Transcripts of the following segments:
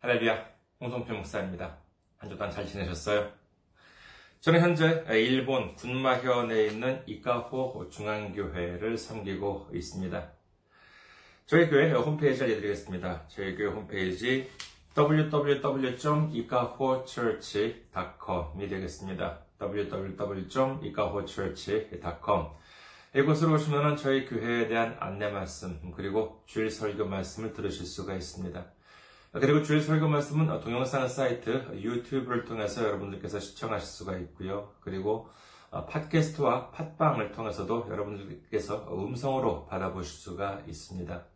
할렐루야, 홍성필 목사입니다. 한 주 동안 잘 지내셨어요? 저는 현재 일본 군마현에 있는 이카호 중앙교회를 섬기고 있습니다. 저희 교회 홈페이지 알려드리겠습니다. 저희 교회 홈페이지 www.ikahochurch.com이 되겠습니다. www.ikahochurch.com 이곳으로 오시면 저희 교회에 대한 안내 말씀 그리고 주일 설교 말씀을 들으실 수가 있습니다. 그리고 주일 설교 말씀은 동영상 사이트 유튜브를 통해서 여러분들께서 시청하실 수가 있고요. 그리고 팟캐스트와 팟빵을 통해서도 여러분들께서 음성으로 받아보실 수가 있습니다.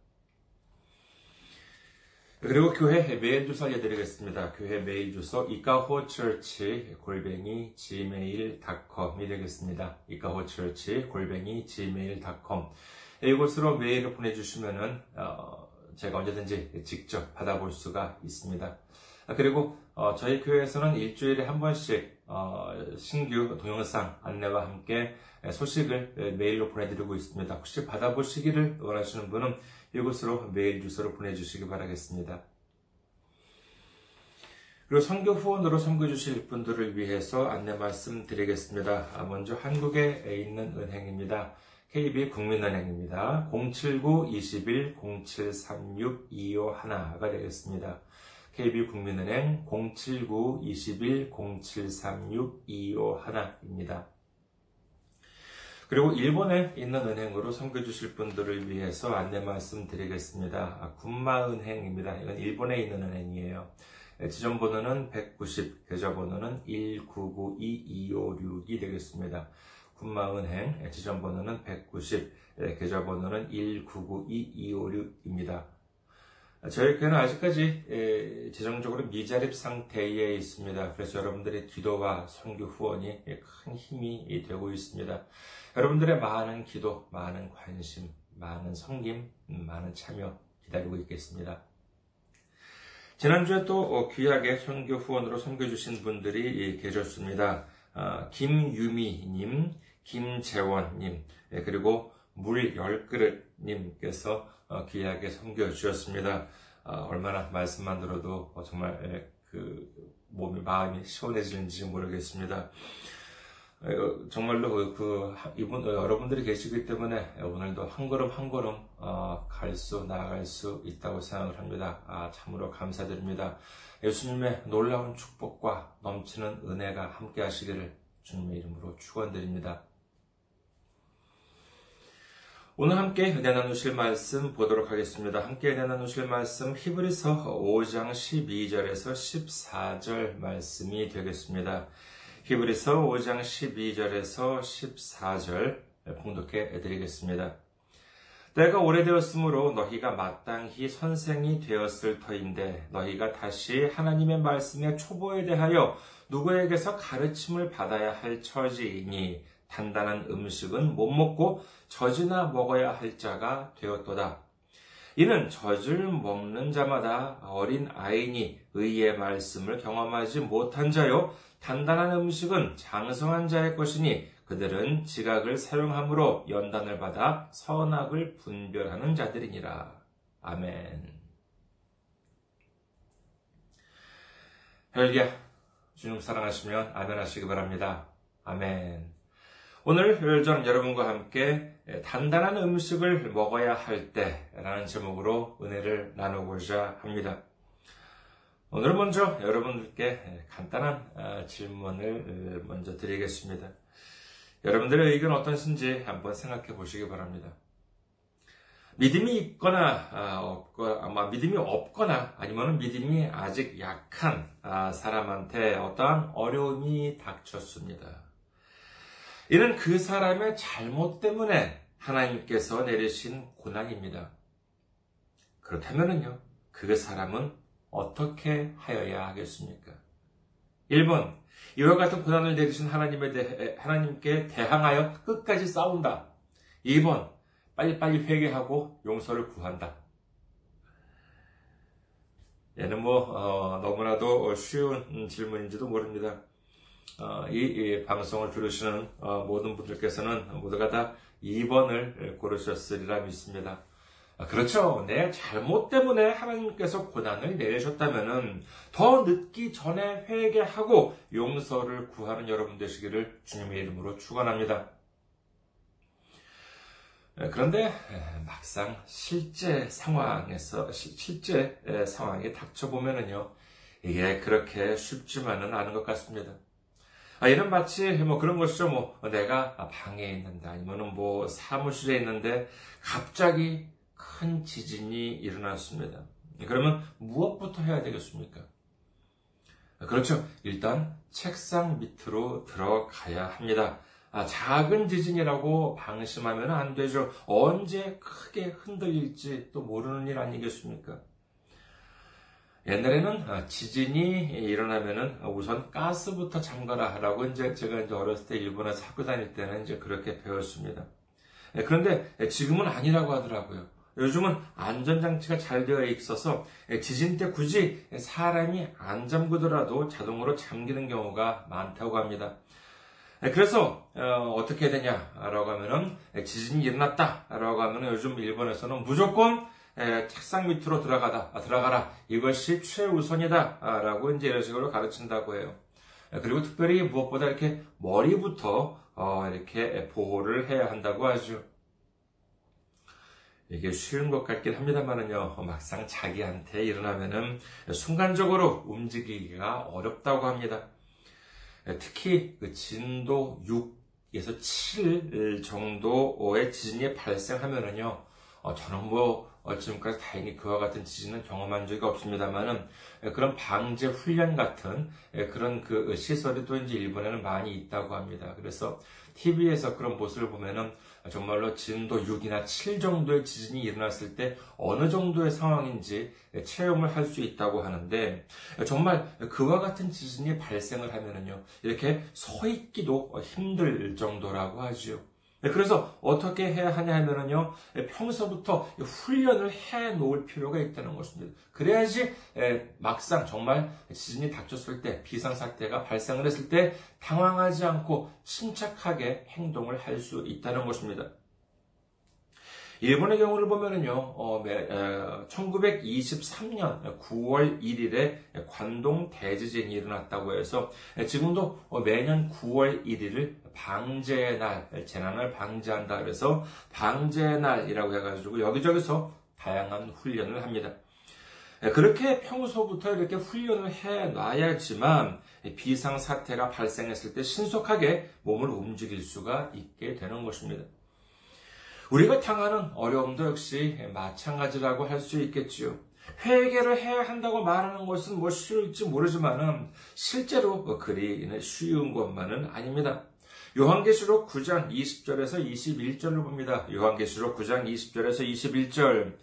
그리고 교회 메일 주소 알려드리겠습니다. 교회 메일 주소 이카호처치 골뱅이 gmail.com이 되겠습니다. 이카호처치 골뱅이 gmail.com 이곳으로 메일을 보내주시면은 어, 제가 언제든지 직접 받아볼 수가 있습니다. 그리고 어, 저희 교회에서는 일주일에 한 번씩 어, 신규 동영상 안내와 함께 소식을 메일로 보내드리고 있습니다. 혹시 받아보시기를 원하시는 분은 이곳으로 메일 주소를 보내주시기 바라겠습니다. 그리고 선교 후원으로 선교 주실 분들을 위해서 안내 말씀 드리겠습니다. 먼저 한국에 있는 은행입니다. KB 국민은행입니다. 079-21-0736-251가 되겠습니다. KB 국민은행 079-21-0736-251입니다. 그리고 일본에 있는 은행으로 섬겨주실 분들을 위해서 안내 말씀 드리겠습니다. 아, 군마은행입니다. 이건 일본에 있는 은행이에요. 지점번호는 190, 계좌번호는 1992256이 되겠습니다. 군마은행 지점 번호는 190, 계좌 번호는 1992256입니다. 저희 교회는 아직까지 재정적으로 미자립 상태에 있습니다. 그래서 여러분들의 기도와 선교 후원이 큰 힘이 되고 있습니다. 여러분들의 많은 기도, 많은 관심, 많은 성김, 많은 참여 기다리고 있겠습니다. 지난주에 또 귀하게 선교 후원으로 섬겨주신 분들이 계셨습니다. 김유미님, 김재원님, 그리고 물 열그릇님께서 귀하게 섬겨주셨습니다. 얼마나 말씀만 들어도 정말 그 몸이 마음이 시원해지는지 모르겠습니다. 정말로 그, 그 이분 여러분들이 계시기 때문에 오늘도 한 걸음 한 걸음 어, 갈수 나아갈 수 있다고 생각을 합니다. 아, 참으로 감사드립니다. 예수님의 놀라운 축복과 넘치는 은혜가 함께 하시기를 주님의 이름으로 축원드립니다. 오늘 함께 은혜 나누실 말씀 보도록 하겠습니다. 함께 은혜 나누실 말씀 히브리서 5장 12절에서 14절 말씀이 되겠습니다. 히브리서 5장 12절에서 14절 봉독해 드리겠습니다. 때가 오래되었으므로 너희가 마땅히 선생이 되었을 터인데 너희가 다시 하나님의 말씀의 초보에 대하여 누구에게서 가르침을 받아야 할 처지이니 단단한 음식은 못 먹고 젖이나 먹어야 할 자가 되었도다. 이는 젖을 먹는 자마다 어린 아이니 의의 말씀을 경험하지 못한 자요 단단한 음식은 장성한 자의 것이니 그들은 지각을 사용함으로 연단을 받아 선악을 분별하는 자들이니라. 아멘. 헬기야, 주님 사랑하시면 아멘 하시기 바랍니다. 아멘. 오늘 저는 여러분과 함께 단단한 음식을 먹어야 할 때라는 제목으로 은혜를 나누고자 합니다. 오늘 먼저 여러분들께 간단한 아, 질문을 먼저 드리겠습니다. 여러분들의 의견 어떠신지 한번 생각해 보시기 바랍니다. 믿음이 있거나 아, 없거나 아마 믿음이 없거나 아니면 믿음이 아직 약한 아, 사람한테 어떠한 어려움이 닥쳤습니다. 이는 그 사람의 잘못 때문에 하나님께서 내리신 고난입니다. 그렇다면요, 그 사람은 어떻게 하여야 하겠습니까? 1번, 이와 같은 고난을 내리신 하나님에 대해, 하나님께 대항하여 끝까지 싸운다. 2번, 빨리빨리 회개하고 용서를 구한다. 얘는 뭐, 어, 너무나도 쉬운 질문인지도 모릅니다. 어, 이, 이, 방송을 들으시는 어, 모든 분들께서는 모두가 다 2번을 고르셨으리라 믿습니다. 아, 그렇죠. 내 잘못 때문에 하나님께서 고난을 내리셨다면은 더 늦기 전에 회개하고 용서를 구하는 여러분 되시기를 주님의 이름으로 축원합니다. 그런데 막상 실제 상황에서 실제 상황에 닥쳐 보면은요 이게 그렇게 쉽지만은 않은 것 같습니다. 아, 이는 마치 뭐 그런 것이죠. 뭐 내가 방에 있는다 아니면은 뭐 사무실에 있는데 갑자기 큰 지진이 일어났습니다. 그러면 무엇부터 해야 되겠습니까? 그렇죠. 일단 책상 밑으로 들어가야 합니다. 아, 작은 지진이라고 방심하면 안 되죠. 언제 크게 흔들릴지 또 모르는 일 아니겠습니까? 옛날에는 아, 지진이 일어나면은 우선 가스부터 잠가라 라고 이제 제가 이제 어렸을 때 일본에서 학교 다닐 때는 이제 그렇게 배웠습니다. 예, 그런데 지금은 아니라고 하더라고요. 요즘은 안전장치가 잘 되어 있어서 지진 때 굳이 사람이 안 잠그더라도 자동으로 잠기는 경우가 많다고 합니다. 그래서 어, 떻게 되냐라고 하면은 지진이 일어났다라고 하면은 요즘 일본에서는 무조건 책상 밑으로 들어가다 들어가라 이것이 최우선이다 라고 이제 이런 식으로 가르친다고 해요. 그리고 특별히 무엇보다 이렇게 머리부터 어, 이렇게 보호를 해야 한다고 하죠. 이게 쉬운 것 같긴 합니다만은요, 막상 자기한테 일어나면은 순간적으로 움직이기가 어렵다고 합니다. 특히 그 진도 6에서 7 정도의 지진이 발생하면은요, 어, 저는 뭐 어, 지금까지 다행히 그와 같은 지진은 경험한 적이 없습니다만은 그런 방제 훈련 같은 그런 그 시설이 또 이제 일본에는 많이 있다고 합니다. 그래서 TV에서 그런 모습을 보면은 정말로 진도 6이나 7 정도의 지진이 일어났을 때 어느 정도의 상황인지 체험을 할 수 있다고 하는데 정말 그와 같은 지진이 발생을 하면은요 이렇게 서 있기도 힘들 정도라고 하지요. 그래서 어떻게 해야 하냐 하면은요, 평소부터 훈련을 해 놓을 필요가 있다는 것입니다. 그래야지 막상 정말 지진이 닥쳤을 때, 비상사태가 발생을 했을 때 당황하지 않고 침착하게 행동을 할 수 있다는 것입니다. 일본의 경우를 보면은요, 어, 1923년 9월 1일에 관동 대지진이 일어났다고 해서 지금도 매년 9월 1일을 방제의 날, 재난을 방지한다 그래서 방제의 날이라고 해가지고 여기저기서 다양한 훈련을 합니다. 그렇게 평소부터 이렇게 훈련을 해 놔야지만 비상 사태가 발생했을 때 신속하게 몸을 움직일 수가 있게 되는 것입니다. 우리가 당하는 어려움도 역시 마찬가지라고 할 수 있겠지요. 회개를 해야 한다고 말하는 것은 뭐 쉬울지 모르지만은 실제로 그리 쉬운 것만은 아닙니다. 요한계시록 9장 20절에서 21절을 봅니다. 요한계시록 9장 20절에서 21절.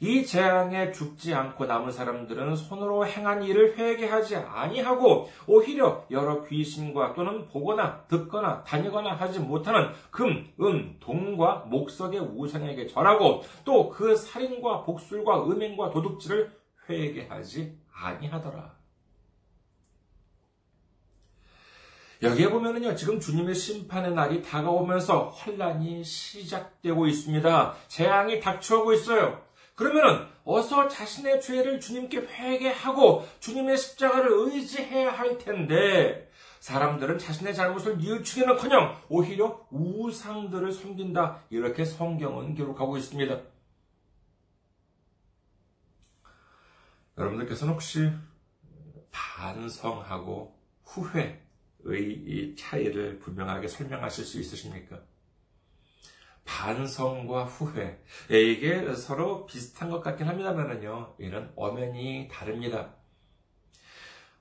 이 재앙에 죽지 않고 남은 사람들은 손으로 행한 일을 회개하지 아니하고 오히려 여러 귀신과 또는 보거나 듣거나 다니거나 하지 못하는 금, 은, 동과 목석의 우상에게 절하고 또 그 살인과 복술과 음행과 도둑질을 회개하지 아니하더라. 여기에 보면은요, 지금 주님의 심판의 날이 다가오면서 환란이 시작되고 있습니다. 재앙이 닥쳐오고 있어요. 그러면은 어서 자신의 죄를 주님께 회개하고 주님의 십자가를 의지해야 할 텐데 사람들은 자신의 잘못을 뉘우치기는커녕 오히려 우상들을 섬긴다 이렇게 성경은 기록하고 있습니다. 여러분들께서는 혹시 반성하고 후회의 차이를 분명하게 설명하실 수 있으십니까? 반성과 후회. 예, 이게 서로 비슷한 것 같긴 합니다만은요, 이는 엄연히 다릅니다.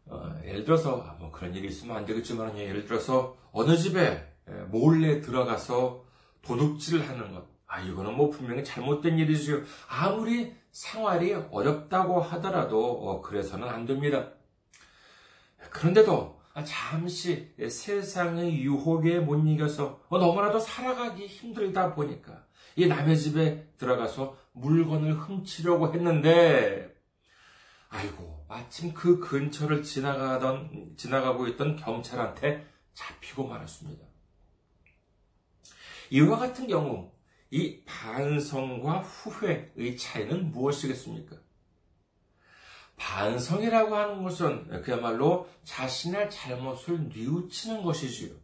어, 예를 들어서, 아, 뭐 그런 일이 있으면 안 되겠지만요, 예를 들어서, 어느 집에 예, 몰래 들어가서 도둑질을 하는 것. 아, 이거는 뭐 분명히 잘못된 일이지요. 아무리 생활이 어렵다고 하더라도, 어, 그래서는 안 됩니다. 그런데도, 아, 잠시 세상의 유혹에 못 이겨서 너무나도 살아가기 힘들다 보니까 이 남의 집에 들어가서 물건을 훔치려고 했는데 아이고 마침 그 근처를 지나가던 지나가고 있던 경찰한테 잡히고 말았습니다. 이와 같은 경우 이 반성과 후회의 차이는 무엇이겠습니까? 반성이라고 하는 것은 그야말로 자신의 잘못을 뉘우치는 것이지요.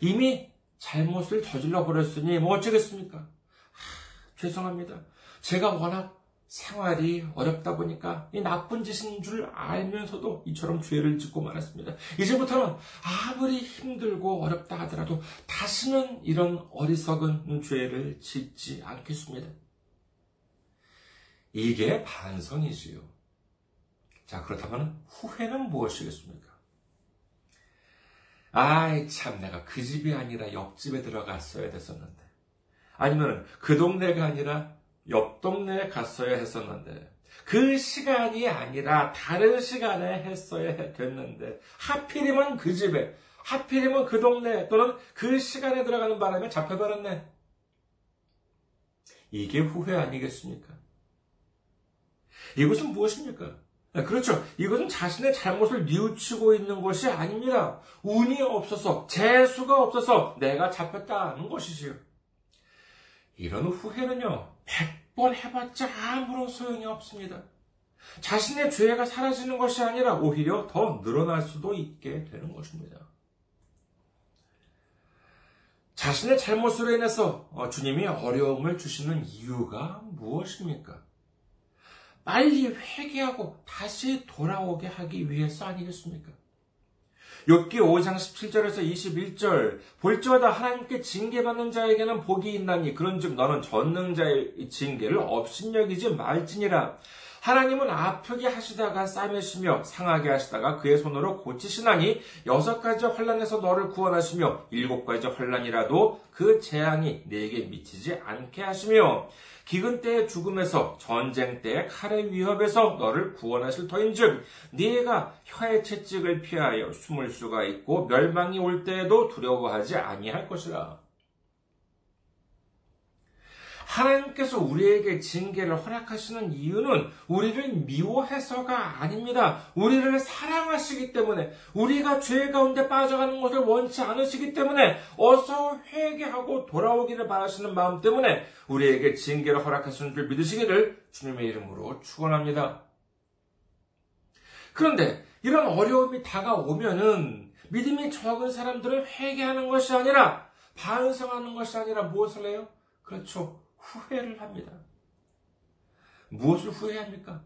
이미 잘못을 저질러 버렸으니 뭐 어쩌겠습니까? 하, 죄송합니다. 제가 워낙 생활이 어렵다 보니까 이 나쁜 짓인 줄 알면서도 이처럼 죄를 짓고 말았습니다. 이제부터는 아무리 힘들고 어렵다 하더라도 다시는 이런 어리석은 죄를 짓지 않겠습니다. 이게 반성이지요. 자, 그렇다면 후회는 무엇이겠습니까? 아이, 참, 내가 그 집이 아니라 옆집에 들어갔어야 됐었는데. 아니면 그 동네가 아니라 옆 동네에 갔어야 했었는데 그 시간이 아니라 다른 시간에 했어야 됐는데 하필이면 그 집에 하필이면 그 동네 또는 그 시간에 들어가는 바람에 잡혀버렸네. 이게 후회 아니겠습니까? 이것은 무엇입니까? 네, 그렇죠. 이것은 자신의 잘못을 뉘우치고 있는 것이 아닙니다. 운이 없어서, 재수가 없어서 내가 잡혔다는 것이지요. 이런 후회는요, 100번 해봤자 아무런 소용이 없습니다. 자신의 죄가 사라지는 것이 아니라 오히려 더 늘어날 수도 있게 되는 것입니다. 자신의 잘못으로 인해서 어, 주님이 어려움을 주시는 이유가 무엇입니까? 빨리 회개하고 다시 돌아오게 하기 위해서 아니겠습니까? 욥기 5장 17절에서 21절 볼지어다 하나님께 징계받는 자에게는 복이 있나니 그런즉 너는 전능자의 징계를 업신여기지 말지니라 하나님은 아프게 하시다가 싸매시며 상하게 하시다가 그의 손으로 고치시나니 여섯 가지 환란에서 너를 구원하시며 일곱 가지 환란이라도 그 재앙이 내게 미치지 않게 하시며 기근 때의 죽음에서 전쟁 때의 칼의 위협에서 너를 구원하실 터인즉 네가 혀의 채찍을 피하여 숨을 수가 있고 멸망이 올 때에도 두려워하지 아니할 것이라. 하나님께서 우리에게 징계를 허락하시는 이유는 우리를 미워해서가 아닙니다. 우리를 사랑하시기 때문에 우리가 죄 가운데 빠져가는 것을 원치 않으시기 때문에 어서 회개하고 돌아오기를 바라시는 마음 때문에 우리에게 징계를 허락하시는 줄 믿으시기를 주님의 이름으로 축원합니다. 그런데 이런 어려움이 다가오면은 믿음이 적은 사람들은 회개하는 것이 아니라 반성하는 것이 아니라 무엇을 해요? 그렇죠. 후회를 합니다. 무엇을 후회합니까?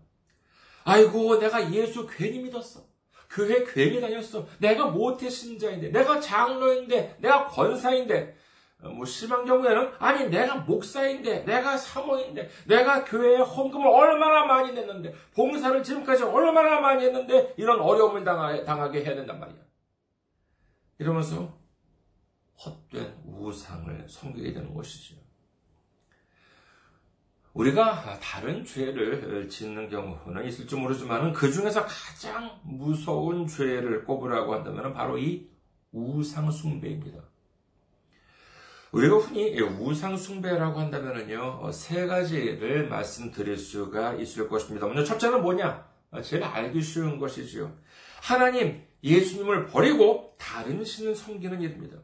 아이고, 내가 예수 괜히 믿었어. 교회 괜히 다녔어. 내가 모태 신자인데, 내가 장로인데, 내가 권사인데, 어, 뭐 심한 경우에는 아니 내가 목사인데 내가 사모인데 내가 교회에 헌금을 얼마나 많이 냈는데 봉사를 지금까지 얼마나 많이 했는데 이런 어려움을 당하게 해야 된단 말이야. 이러면서 헛된 우상을 섬기게 되는 것이지요. 우리가 다른 죄를 짓는 경우는 있을지 모르지만 그 중에서 가장 무서운 죄를 꼽으라고 한다면 바로 이 우상숭배입니다. 우리가 흔히 우상숭배라고 한다면요, 세 가지를 말씀드릴 수가 있을 것입니다. 먼저 첫째는 뭐냐? 제일 알기 쉬운 것이지요. 하나님, 예수님을 버리고 다른 신을 섬기는 일입니다.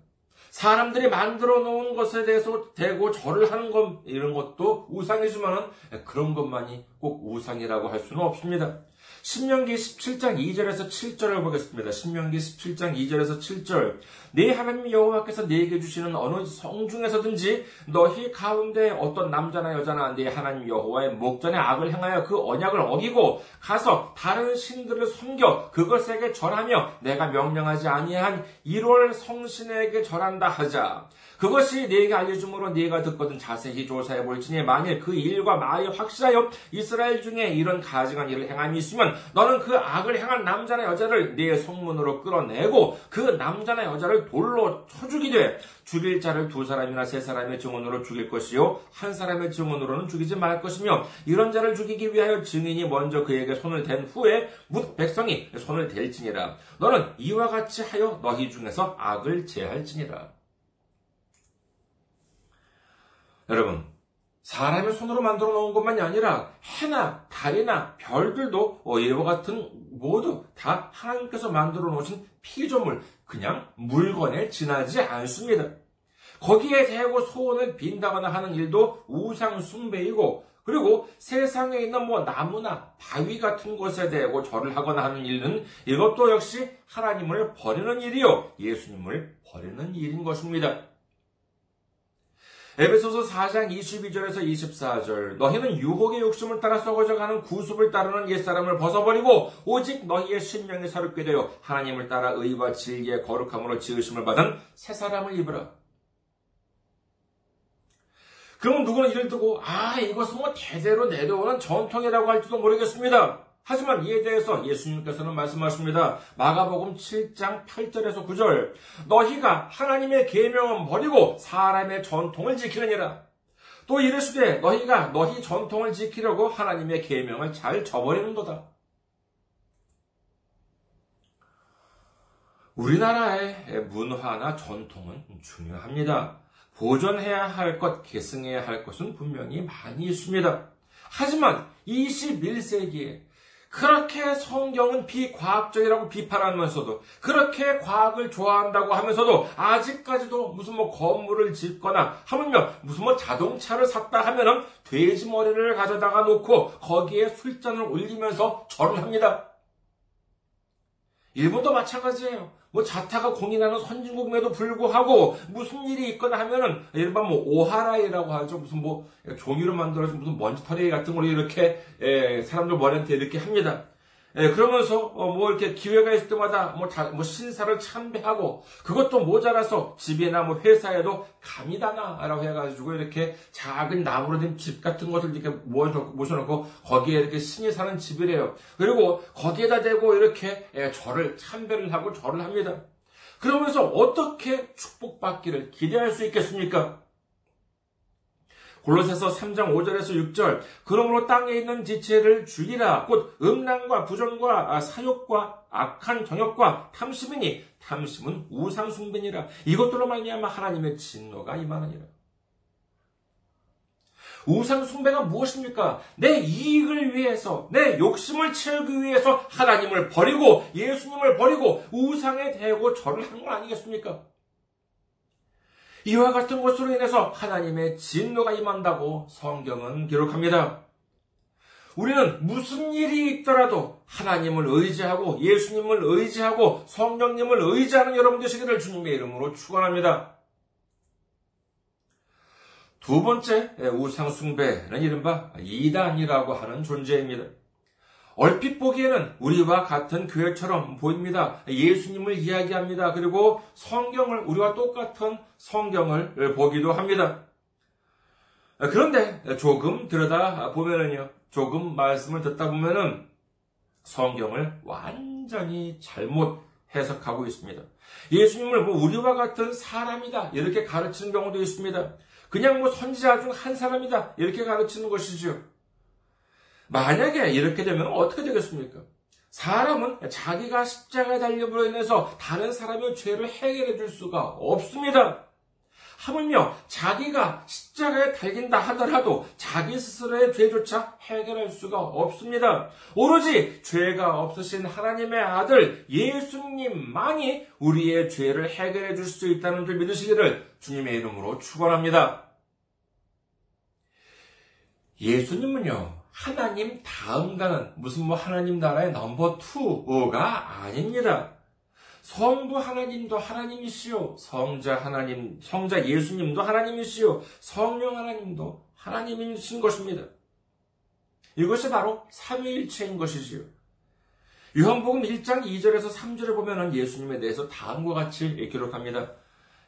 사람들이 만들어 놓은 것에 대해서 대고 절을 하는 것, 이런 것도 우상이지만은 그런 것만이 꼭 우상이라고 할 수는 없습니다. 신명기 17장 2절에서 7절을 보겠습니다. 신명기 17장 2절에서 7절. 네 하나님 여호와께서 네게 주시는 어느 성 중에서든지 너희 가운데 어떤 남자나 여자나 네 하나님 여호와의 목전에 악을 행하여 그 언약을 어기고 가서 다른 신들을 섬겨 그것에게 절하며 내가 명령하지 아니한 1월 성신에게 절한다 하자. 그것이 네게 알려줌으로 네가 듣거든 자세히 조사해 볼지니 만일 그 일과 말이 확실하여 이스라엘 중에 이런 가증한 일을 행함이 있으면 너는 그 악을 행한 남자나 여자를 네 성문으로 끌어내고 그 남자나 여자를 돌로 쳐 죽이되 죽일 자를 두 사람이나 세 사람의 증언으로 죽일 것이요 한 사람의 증언으로는 죽이지 말 것이며 이런 자를 죽이기 위하여 증인이 먼저 그에게 손을 댄 후에 묻 백성이 손을 댈지니라. 너는 이와 같이 하여 너희 중에서 악을 제할지니라. 여러분, 사람의 손으로 만들어 놓은 것만이 아니라 해나 달이나 별들도 이와 같은 모두 다 하나님께서 만들어 놓으신 피조물, 그냥 물건에 지나지 않습니다. 거기에 대고 소원을 빈다거나 하는 일도 우상 숭배이고 그리고 세상에 있는 뭐 나무나 바위 같은 곳에 대고 절을 하거나 하는 일은 이것도 역시 하나님을 버리는 일이요 예수님을 버리는 일인 것입니다. 에베소서 4장 22절에서 24절 너희는 유혹의 욕심을 따라 썩어져가는 구습을 따르는 옛사람을 벗어버리고 오직 너희의 신령이 새롭게 되어 하나님을 따라 의와 진리의 거룩함으로 지으심을 받은 새 사람을 입으라. 그러면 누구는 이를 두고 아 이것은 뭐 대대로 내려오는 전통이라고 할지도 모르겠습니다. 하지만 이에 대해서 예수님께서는 말씀하십니다. 마가복음 7장 8절에서 9절. 너희가 하나님의 계명은 버리고 사람의 전통을 지키느니라. 또 이르시되 너희가 너희 전통을 지키려고 하나님의 계명을 잘 저버리는 도다. 우리나라의 문화나 전통은 중요합니다. 보존해야 할 것, 계승해야 할 것은 분명히 많이 있습니다. 하지만 21세기에 그렇게 성경은 비과학적이라고 비판하면서도 그렇게 과학을 좋아한다고 하면서도 아직까지도 무슨 뭐 건물을 짓거나 하물며 무슨 뭐 자동차를 샀다 하면은 돼지 머리를 가져다가 놓고 거기에 술잔을 올리면서 절을 합니다. 일본도 마찬가지예요. 뭐 자타가 공인하는 선진국임에도 불구하고 무슨 일이 있거나 하면은 일반 뭐 오하라이라고 하죠. 무슨 뭐 종이로 만들어진 무슨 먼지털이 같은 걸 이렇게 에, 사람들 머리한테 이렇게 합니다. 예, 그러면서 어, 뭐 이렇게 기회가 있을 때마다 뭐, 다, 뭐 신사를 참배하고 그것도 모자라서 집이나 뭐 회사에도 감이다나라고 해가지고 이렇게 작은 나무로 된 집 같은 것을 이렇게 모셔놓고 거기에 이렇게 신이 사는 집이래요. 그리고 거기에다 대고 이렇게 예, 절을 참배를 하고 절을 합니다. 그러면서 어떻게 축복받기를 기대할 수 있겠습니까? 골로새서 3장 5절에서 6절 그러므로 땅에 있는 지체를 죽이라 곧 음란과 부정과 사욕과 악한 정욕과 탐심이니 탐심은 우상 숭배니라 이것들로 말미암아 하나님의 진노가 임하느니라 우상 숭배가 무엇입니까? 내 이익을 위해서, 내 욕심을 채우기 위해서 하나님을 버리고 예수님을 버리고 우상에 대고 절을 한건 아니겠습니까? 이와 같은 것으로 인해서 하나님의 진노가 임한다고 성경은 기록합니다. 우리는 무슨 일이 있더라도 하나님을 의지하고 예수님을 의지하고 성령님을 의지하는 여러분 되시기를 주님의 이름으로 축원합니다. 두 번째 우상숭배는 이른바 이단이라고 하는 존재입니다. 얼핏 보기에는 우리와 같은 교회처럼 보입니다. 예수님을 이야기합니다. 그리고 성경을, 우리와 똑같은 성경을 보기도 합니다. 그런데 조금 들여다 보면은요, 조금 말씀을 듣다 보면은 성경을 완전히 잘못 해석하고 있습니다. 예수님을 뭐 우리와 같은 사람이다. 이렇게 가르치는 경우도 있습니다. 그냥 뭐 선지자 중 한 사람이다. 이렇게 가르치는 것이죠. 만약에 이렇게 되면 어떻게 되겠습니까? 사람은 자기가 십자가에 달림으로 인해서 다른 사람의 죄를 해결해 줄 수가 없습니다. 하물며 자기가 십자가에 달린다 하더라도 자기 스스로의 죄조차 해결할 수가 없습니다. 오로지 죄가 없으신 하나님의 아들 예수님만이 우리의 죄를 해결해 줄 수 있다는 줄 믿으시기를 주님의 이름으로 축원합니다. 예수님은요. 하나님 다음가는 무슨 뭐 하나님 나라의 넘버 투가 아닙니다. 성부 하나님도 하나님이시요. 성자 하나님, 성자 예수님도 하나님이시요. 성령 하나님도 하나님이신 것입니다. 이것이 바로 삼위일체인 것이지요. 요한복음 1장 2절에서 3절에 보면 예수님에 대해서 다음과 같이 기록합니다.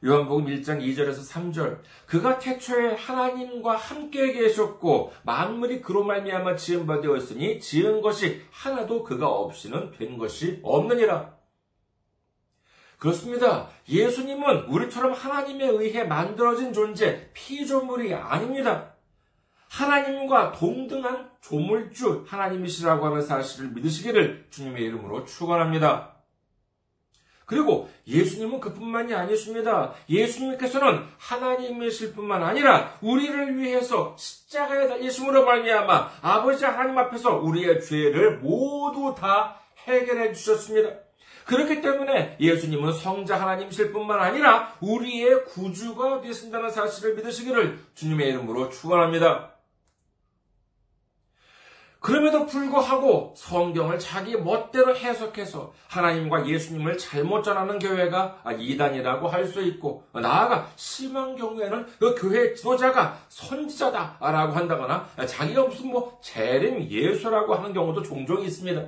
요한복음 1장 2절에서 3절 그가 태초에 하나님과 함께 계셨고 만물이 그로 말미암아 지은 바 되었으니 지은 것이 하나도 그가 없이는 된 것이 없느니라. 그렇습니다. 예수님은 우리처럼 하나님에 의해 만들어진 존재, 피조물이 아닙니다. 하나님과 동등한 조물주 하나님이시라고 하는 사실을 믿으시기를 주님의 이름으로 축원합니다. 그리고 예수님은 그뿐만이 아니십니다. 예수님께서는 하나님이실 뿐만 아니라 우리를 위해서 십자가에 달리심으로 말미암아 아버지 하나님 앞에서 우리의 죄를 모두 다 해결해 주셨습니다. 그렇기 때문에 예수님은 성자 하나님실 뿐만 아니라 우리의 구주가 되신다는 사실을 믿으시기를 주님의 이름으로 축원합니다. 그럼에도 불구하고 성경을 자기 멋대로 해석해서 하나님과 예수님을 잘못 전하는 교회가 이단이라고 할 수 있고 나아가 심한 경우에는 그 교회 지도자가 선지자다라고 한다거나 자기가 무슨 뭐 재림 예수라고 하는 경우도 종종 있습니다.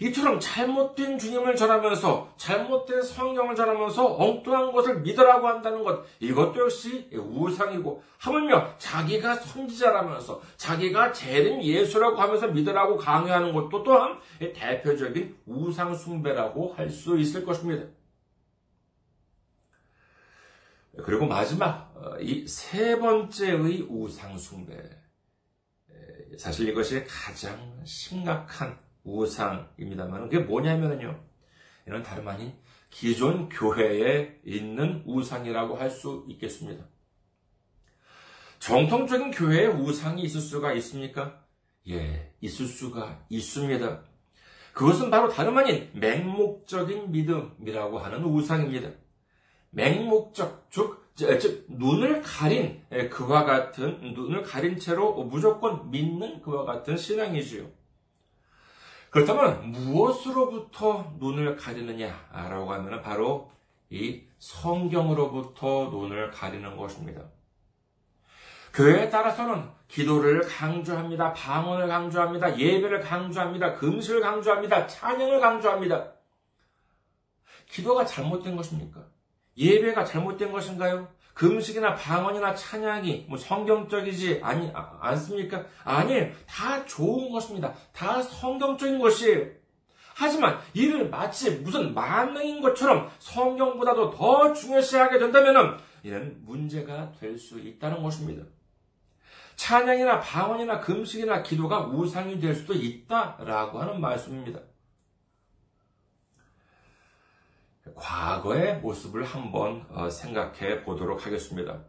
이처럼 잘못된 주님을 전하면서 잘못된 성경을 전하면서 엉뚱한 것을 믿으라고 한다는 것 이것도 역시 우상이고 하물며 자기가 선지자라면서 자기가 재림 예수라고 하면서 믿으라고 강요하는 것도 또한 대표적인 우상 숭배라고 할 수 있을 것입니다. 그리고 마지막 어, 이세 번째의 우상 숭배 사실 이것이 가장 심각한 우상입니다만 그게 뭐냐면요. 이는 다름 아닌 기존 교회에 있는 우상이라고 할 수 있겠습니다. 정통적인 교회에 우상이 있을 수가 있습니까? 예, 있을 수가 있습니다. 그것은 바로 다름 아닌 맹목적인 믿음이라고 하는 우상입니다. 맹목적, 즉, 즉, 눈을 가린 그와 같은, 눈을 가린 채로 무조건 믿는 그와 같은 신앙이지요. 그렇다면 무엇으로부터 눈을 가리느냐라고 하면 바로 이 성경으로부터 눈을 가리는 것입니다. 교회에 따라서는 기도를 강조합니다. 방언을 강조합니다. 예배를 강조합니다. 금식을 강조합니다. 찬양을 강조합니다. 기도가 잘못된 것입니까? 예배가 잘못된 것인가요? 금식이나 방언이나 찬양이 뭐 성경적이지 아니 아, 않습니까? 아니, 다 좋은 것입니다. 다 성경적인 것이에요. 하지만 이를 마치 무슨 만능인 것처럼 성경보다도 더 중요시하게 된다면 이는 문제가 될 수 있다는 것입니다. 찬양이나 방언이나 금식이나 기도가 우상이 될 수도 있다라고 하는 말씀입니다. 과거의 모습을 한번 어, 생각해 보도록 하겠습니다.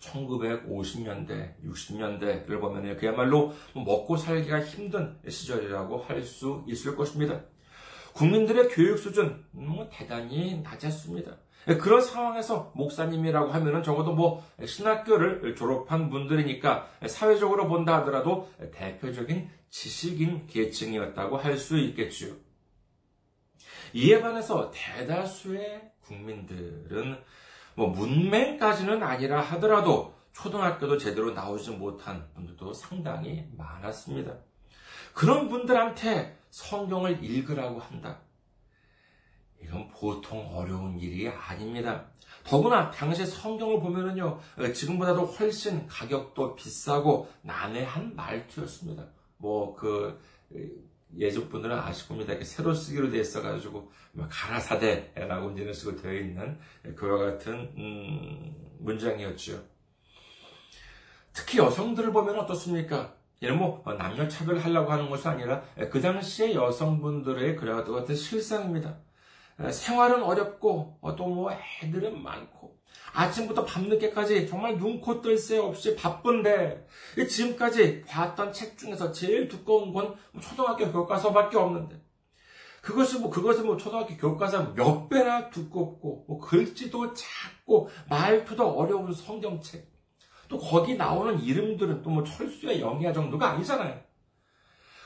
1950년대, 60년대를 보면 그야말로 먹고 살기가 힘든 시절이라고 할 수 있을 것입니다. 국민들의 교육 수준 뭐 대단히 낮았습니다. 그런 상황에서 목사님이라고 하면은 적어도 뭐 신학교를 졸업한 분들이니까 사회적으로 본다 하더라도 대표적인 지식인 계층이었다고 할 수 있겠지요. 이에 반해서 대다수의 국민들은 뭐 문맹까지는 아니라 하더라도 초등학교도 제대로 나오지 못한 분들도 상당히 많았습니다. 그런 분들한테 성경을 읽으라고 한다. 이건 보통 어려운 일이 아닙니다. 더구나 당시 성경을 보면은요, 지금보다도 훨씬 가격도 비싸고 난해한 말투였습니다. 뭐, 그, 예전 분들은 아실 겁니다. 새로 쓰기로 되어 있어가지고 뭐 가라사대라고 이런 식으로 되어 있는 그와 같은 음, 문장이었죠. 특히 여성들을 보면 어떻습니까? 이런 뭐 남녀 차별하려고 하는 것이 아니라 그 당시의 여성분들의 그와 같은 실상입니다. 생활은 어렵고 또 뭐 애들은 많고 아침부터 밤늦게까지 정말 눈코 뜰 새 없이 바쁜데 지금까지 봤던 책 중에서 제일 두꺼운 건 초등학교 교과서밖에 없는데 그것이 뭐 그것은 뭐 초등학교 교과서 몇 배나 두껍고 뭐 글씨도 작고 말투도 어려운 성경책 또 거기 나오는 이름들은 또 뭐 철수의 영야 정도가 아니잖아요.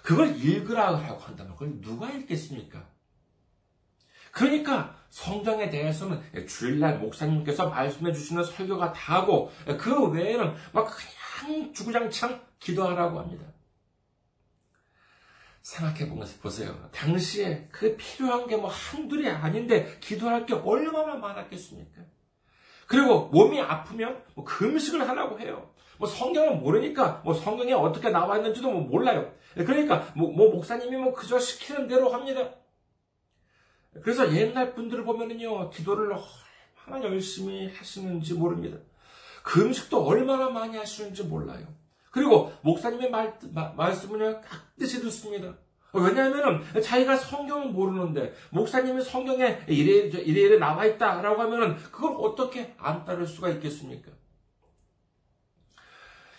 그걸 읽으라고 한다면 그걸 누가 읽겠습니까? 그러니까 성경에 대해서는 주일날 목사님께서 말씀해 주시는 설교가 다고 그 외에는 막 그냥 주구장창 기도하라고 합니다. 생각해 보세요. 당시에 그 필요한 게 뭐 한둘이 아닌데 기도할 게 얼마나 많았겠습니까? 그리고 몸이 아프면 뭐 금식을 하라고 해요. 뭐 성경을 모르니까 뭐 성경에 어떻게 나와 있는지도 뭐 몰라요. 그러니까 뭐, 뭐 목사님이 뭐 그저 시키는 대로 합니다. 그래서 옛날 분들을 보면은요, 기도를 얼마나 열심히 하시는지 모릅니다. 그 음식도 얼마나 많이 하시는지 몰라요. 그리고 목사님의 말, 말씀을 깍듯이 듣습니다. 왜냐하면 자기가 성경을 모르는데 목사님이 성경에 이래 이래 이래 나와 있다라고 하면은 그걸 어떻게 안 따를 수가 있겠습니까?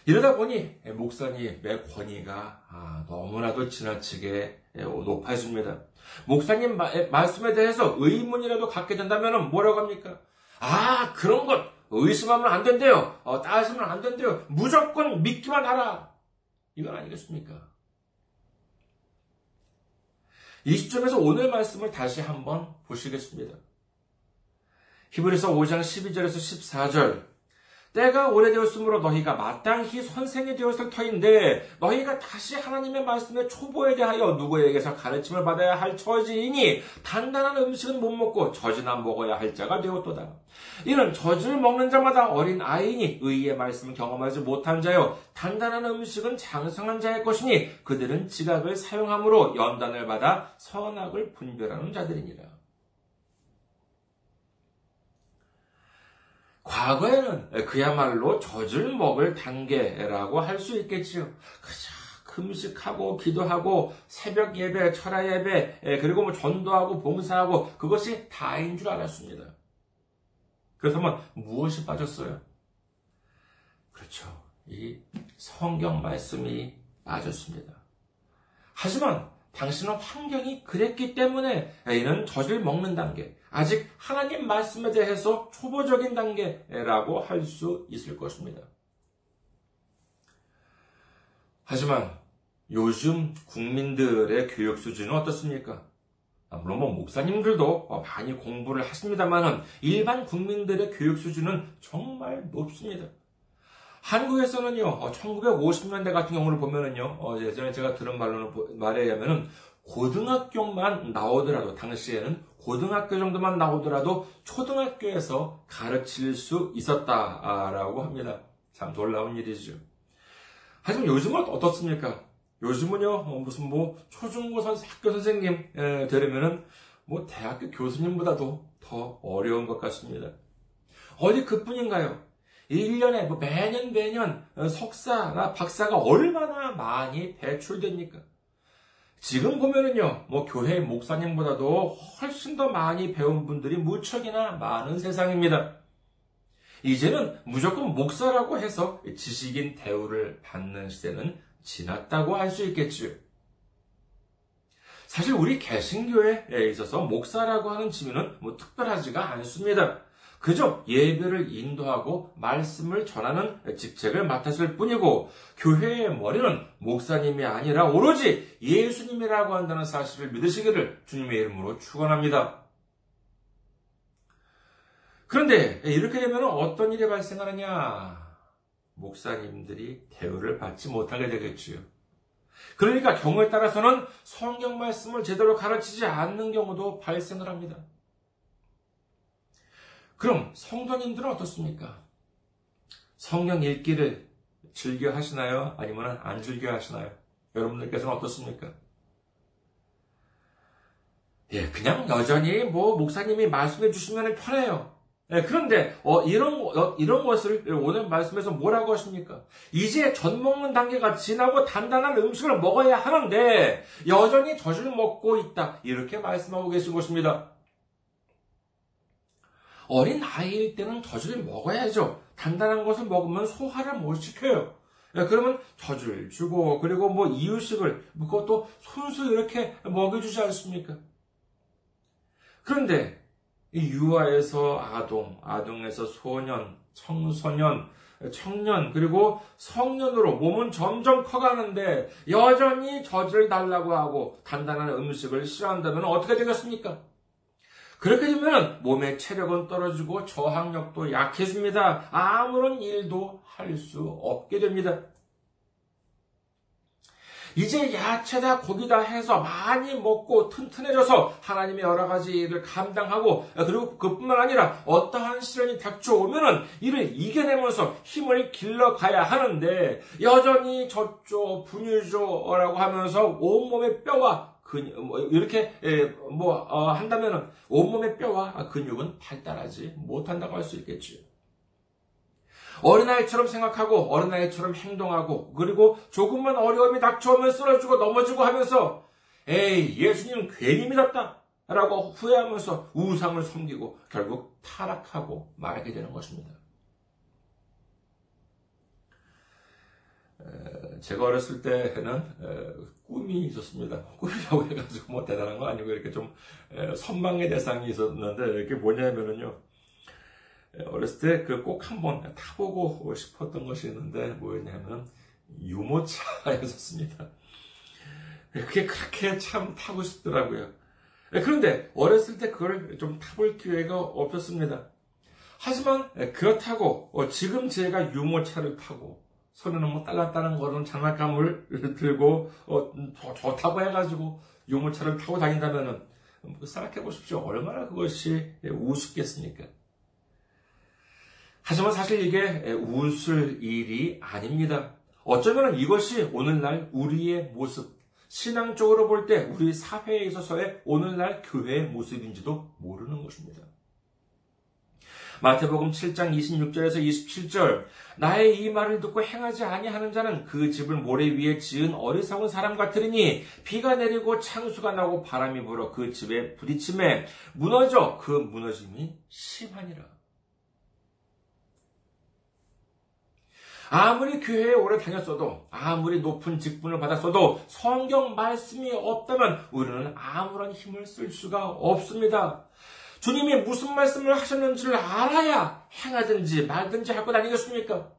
이러다 보니 목사님의 권위가 아, 너무나도 지나치게 높아집니다. 목사님 말씀에 대해서 의문이라도 갖게 된다면 뭐라고 합니까? 아, 그런 것 의심하면 안 된대요. 어, 따지면 안 된대요. 무조건 믿기만 하라. 이건 아니겠습니까? 이 시점에서 오늘 말씀을 다시 한번 보시겠습니다. 히브리서 5장 12절에서 14절 때가 오래되었으므로 너희가 마땅히 선생이 되었을 터인데 너희가 다시 하나님의 말씀의 초보에 대하여 누구에게서 가르침을 받아야 할 처지이니 단단한 음식은 못 먹고 젖이나 먹어야 할 자가 되었도다. 이는 젖을 먹는 자마다 어린 아이니 의의 말씀을 경험하지 못한 자요 단단한 음식은 장성한 자의 것이니 그들은 지각을 사용함으로 연단을 받아 선악을 분별하는 자들이니라. 과거에는 그야말로 젖을 먹을 단계라고 할 수 있겠지요. 그저 금식하고 기도하고 새벽 예배, 철야 예배, 그리고 뭐 전도하고 봉사하고 그것이 다인 줄 알았습니다. 그렇다면 무엇이 빠졌어요? 그렇죠. 이 성경 말씀이 빠졌습니다. 하지만 당신은 환경이 그랬기 때문에 이는 젖을 먹는 단계, 아직 하나님 말씀에 대해서 초보적인 단계라고 할 수 있을 것입니다. 하지만 요즘 국민들의 교육 수준은 어떻습니까? 아, 물론 뭐 목사님들도 많이 공부를 하십니다만 일반 국민들의 교육 수준은 정말 높습니다. 한국에서는요, 1950년대 어, 같은 경우를 보면은요, 어, 예전에 제가 들은 말로는, 말에 의하면은, 고등학교만 나오더라도, 당시에는 고등학교 정도만 나오더라도 초등학교에서 가르칠 수 있었다라고 합니다. 참 놀라운 일이죠. 하지만 요즘은 어떻습니까? 요즘은요, 어, 무슨 뭐, 초중고 선, 학교 선생님 되려면은, 뭐, 대학교 교수님보다도 더 어려운 것 같습니다. 어디 그뿐인가요? 1년에 뭐 매년 매년 석사나 박사가 얼마나 많이 배출됩니까? 지금 보면은요, 뭐 교회 목사님보다도 훨씬 더 많이 배운 분들이 무척이나 많은 세상입니다. 이제는 무조건 목사라고 해서 지식인 대우를 받는 시대는 지났다고 할 수 있겠지요. 사실 우리 개신교회에 있어서 목사라고 하는 지위는 뭐 특별하지가 않습니다. 그저 예배를 인도하고 말씀을 전하는 직책을 맡았을 뿐이고 교회의 머리는 목사님이 아니라 오로지 예수님이라고 한다는 사실을 믿으시기를 주님의 이름으로 축원합니다. 그런데 이렇게 되면 어떤 일이 발생하느냐? 목사님들이 대우를 받지 못하게 되겠지요. 그러니까 경우에 따라서는 성경 말씀을 제대로 가르치지 않는 경우도 발생을 합니다. 그럼 성도님들은 어떻습니까? 성경 읽기를 즐겨 하시나요? 아니면 안 즐겨 하시나요? 여러분들께서는 어떻습니까? 예, 그냥 여전히 뭐 목사님이 말씀해 주시면 편해요. 예, 그런데 어, 이런 어, 이런 것을 오늘 말씀에서 뭐라고 하십니까? 이제 젖 먹는 단계가 지나고 단단한 음식을 먹어야 하는데 여전히 젖을 먹고 있다 이렇게 말씀하고 계신 것입니다. 어린 아이일 때는 젖을 먹어야죠. 단단한 것을 먹으면 소화를 못 시켜요. 예, 그러면 젖을 주고 그리고 뭐 이유식을 그것도 손수 이렇게 먹여주지 않습니까? 그런데 유아에서 아동, 아동에서 소년, 청소년, 청년 그리고 성년으로 몸은 점점 커가는데 여전히 젖을 달라고 하고 단단한 음식을 싫어한다면 어떻게 되겠습니까? 그렇게 되면 몸의 체력은 떨어지고 저항력도 약해집니다. 아무런 일도 할 수 없게 됩니다. 이제 야채다 고기다 해서 많이 먹고 튼튼해져서 하나님의 여러 가지 일을 감당하고 그리고 그뿐만 아니라 어떠한 시련이 닥쳐오면은 이를 이겨내면서 힘을 길러가야 하는데 여전히 저쪽 분유조라고 하면서 온몸의 뼈와 근육, 뭐 이렇게 예, 뭐 어, 한다면 온몸의 뼈와 근육은 발달하지 못한다고 할 수 있겠지요. 어린아이처럼 생각하고 어린아이처럼 행동하고 그리고 조금만 어려움이 닥쳐오면 쓰러지고 넘어지고 하면서 에이 예수님 괜히 믿었다 라고 후회하면서 우상을 섬기고 결국 타락하고 말게 되는 것입니다. 제가 어렸을 때는 꿈이 있었습니다. 꿈이라고 해가지고 뭐 대단한 거 아니고 이렇게 좀 선망의 대상이 있었는데 이게 뭐냐면은요. 어렸을 때 그 꼭 한번 타보고 싶었던 것이 있는데 뭐였냐면 유모차였었습니다. 그게 그렇게 참 타고 싶더라고요. 그런데 어렸을 때 그걸 좀 타볼 기회가 없었습니다. 하지만 그렇다고 어, 지금 제가 유모차를 타고 손에는 뭐 딸랑딸랑 거는 장난감을 들고 어, 좋다고 해가지고 유모차를 타고 다닌다면은 뭐 생각해 보십시오. 얼마나 그것이 우습겠습니까? 하지만 사실 이게 웃을 일이 아닙니다. 어쩌면 이것이 오늘날 우리의 모습, 신앙적으로 볼 때 우리 사회에 있어서의 오늘날 교회의 모습인지도 모르는 것입니다. 마태복음 7장 26절에서 27절 나의 이 말을 듣고 행하지 아니하는 자는 그 집을 모래 위에 지은 어리석은 사람 같으리니 비가 내리고 창수가 나고 바람이 불어 그 집에 부딪힘에 무너져 그 무너짐이 심하니라. 아무리 교회에 오래 다녔어도, 아무리 높은 직분을 받았어도 성경 말씀이 없다면 우리는 아무런 힘을 쓸 수가 없습니다. 주님이 무슨 말씀을 하셨는지를 알아야 행하든지 말든지 할 것 아니겠습니까?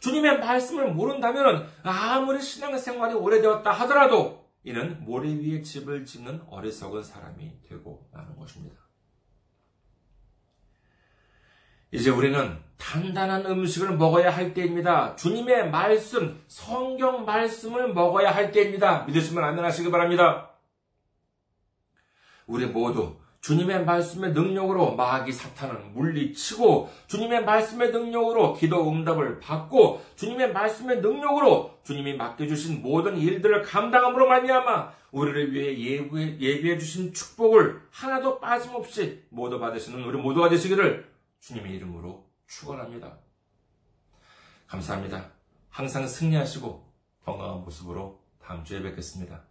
주님의 말씀을 모른다면 아무리 신앙생활이 오래되었다 하더라도 이는 모래 위에 집을 짓는 어리석은 사람이 되고 마는 것입니다. 이제 우리는 단단한 음식을 먹어야 할 때입니다. 주님의 말씀, 성경 말씀을 먹어야 할 때입니다. 믿으시면 안면하시기 바랍니다. 우리 모두 주님의 말씀의 능력으로 마귀 사탄을 물리치고 주님의 말씀의 능력으로 기도 응답을 받고 주님의 말씀의 능력으로 주님이 맡겨주신 모든 일들을 감당함으로 말미암아 우리를 위해 예비해, 예비해 주신 축복을 하나도 빠짐없이 모두 받으시는 우리 모두가 되시기를 주님의 이름으로 축원합니다. 감사합니다. 항상 승리하시고 건강한 모습으로 다음 주에 뵙겠습니다.